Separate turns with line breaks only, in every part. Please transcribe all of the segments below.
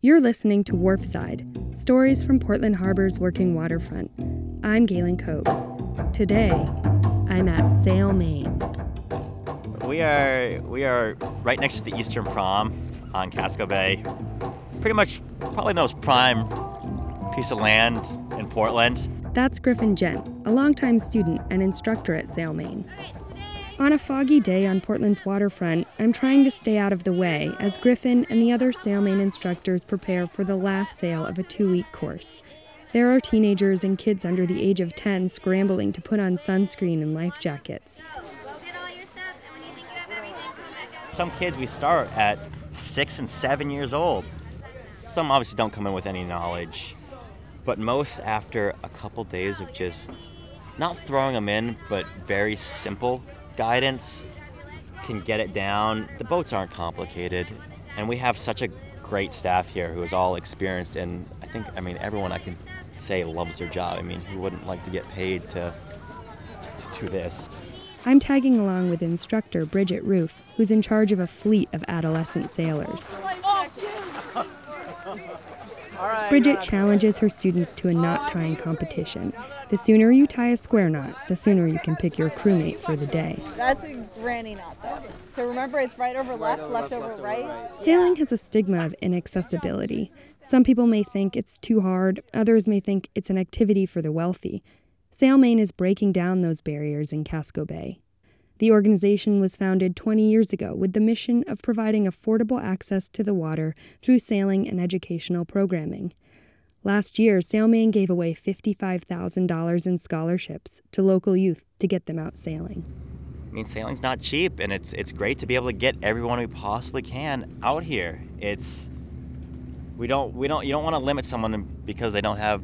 You're listening to Wharfside Stories from Portland Harbor's working waterfront. I'm Galen Koch. Today, I'm at Sail, Maine.
We are we are right next to the Eastern Prom on Casco Bay. Pretty much probably the most prime piece of land in Portland.
That's Griffin Gent, a longtime student and instructor at Sail, Maine. On a foggy day on Portland's waterfront, I'm trying to stay out of the way as Griffin and the other Sail, Maine instructors prepare for the last sail of a two week course. There are teenagers and kids under the age of 10 scrambling to put on sunscreen and life jackets.
Some kids we start at six and seven years old. Some obviously don't come in with any knowledge, but most after a couple days of just not throwing them in, but very simple guidance can get it down. The boats aren't complicated, and we have such a great staff here who is all experienced, and I think, I mean, everyone I can say loves their job. I mean, who wouldn't like to get paid to, to do this?
I'm tagging along with instructor Bridget Roof, who's in charge of a fleet of adolescent sailors. Oh, Bridget uh, challenges her students to a knot tying competition. The sooner you tie a square knot, the sooner you can pick your crewmate for the day.
That's a granny knot, though. So remember, it's right over left, left over right.
Sailing has a stigma of inaccessibility. Some people may think it's too hard, others may think it's an activity for the wealthy. Sail Maine is breaking down those barriers in Casco Bay. The organization was founded 20 years ago with the mission of providing affordable access to the water through sailing and educational programming. Last year, Sail Maine gave away $55,000 in scholarships to local youth to get them out sailing.
I mean, sailing's not cheap, and it's it's great to be able to get everyone we possibly can out here. It's we don't we don't you don't want to limit someone because they don't have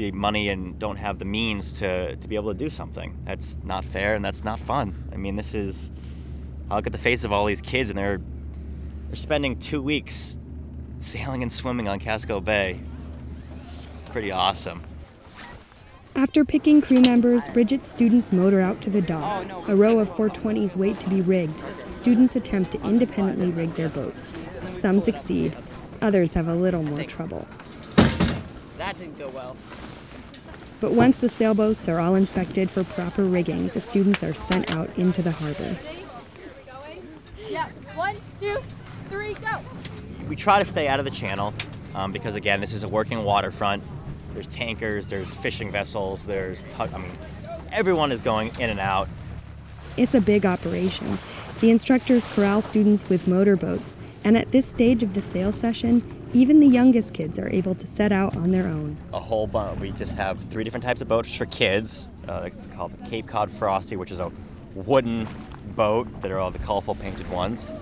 the money and don't have the means to, to be able to do something. That's not fair and that's not fun. I mean, this is I look at the face of all these kids and they're they're spending two weeks sailing and swimming on Casco Bay. It's pretty awesome.
After picking crew members, Bridget's students motor out to the dock. Oh, a row of 420s wait to be rigged. Students attempt to independently rig their boats. Some succeed, others have a little more trouble.
That didn't go well.
But once the sailboats are all inspected for proper rigging, the students are sent out into the harbor.
Yeah, one, two, three, go.
We try to stay out of the channel um, because, again, this is a working waterfront. There's tankers, there's fishing vessels, there's, tug- I mean, everyone is going in and out.
It's a big operation. The instructors corral students with motorboats, and at this stage of the sail session, even the youngest kids are able to set out on their own.
A whole bunch. We just have three different types of boats for kids. Uh, it's called the Cape Cod Frosty, which is a wooden boat that are all the colorful painted ones.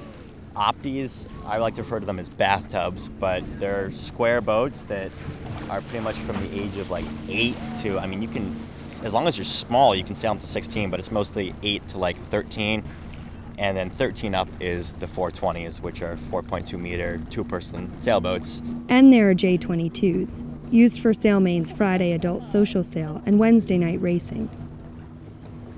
Opties, I like to refer to them as bathtubs, but they're square boats that are pretty much from the age of like eight to, I mean, you can, as long as you're small, you can sail them to 16, but it's mostly eight to like 13 and then 13 up is the 420s, which are 4.2 meter two person sailboats.
And there are J22s, used for Sail Maine's Friday adult social sail and Wednesday night racing.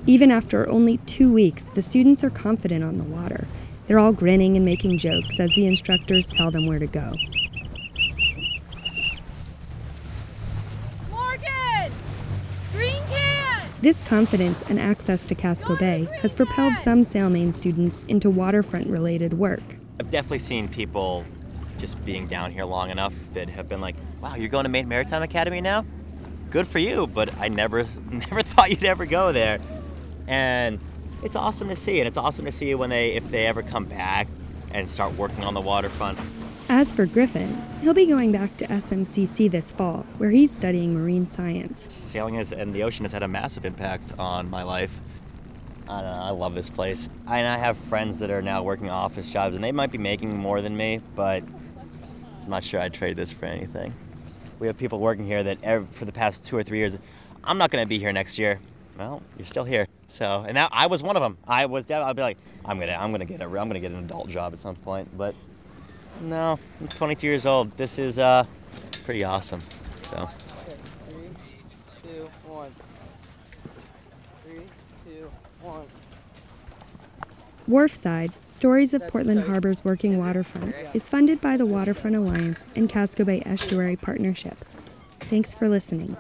Even after only two weeks, the students are confident on the water. They're all grinning and making jokes as the instructors tell them where to go. This confidence and access to Casco Bay has propelled some Sail Maine students into waterfront related work.
I've definitely seen people just being down here long enough that have been like, "Wow, you're going to Maine Maritime Academy now? Good for you!" But I never, never thought you'd ever go there, and it's awesome to see. And it's awesome to see when they, if they ever come back and start working on the waterfront.
As for Griffin, he'll be going back to SMCC this fall, where he's studying marine science.
Sailing has, and the ocean has had a massive impact on my life. I know, I love this place. I, and I have friends that are now working office jobs, and they might be making more than me, but I'm not sure I'd trade this for anything. We have people working here that for the past two or three years, I'm not going to be here next year. Well, you're still here. So, and now I was one of them. I was. I'd be like, I'm gonna, I'm gonna get a, I'm gonna get an adult job at some point. But no, I'm 22 years old. This is uh, pretty awesome. So.
Three, two, one. Three, two, one.
Wharfside Stories of Portland Harbor's Working Waterfront is funded by the Waterfront Alliance and Casco Bay Estuary Partnership. Thanks for listening.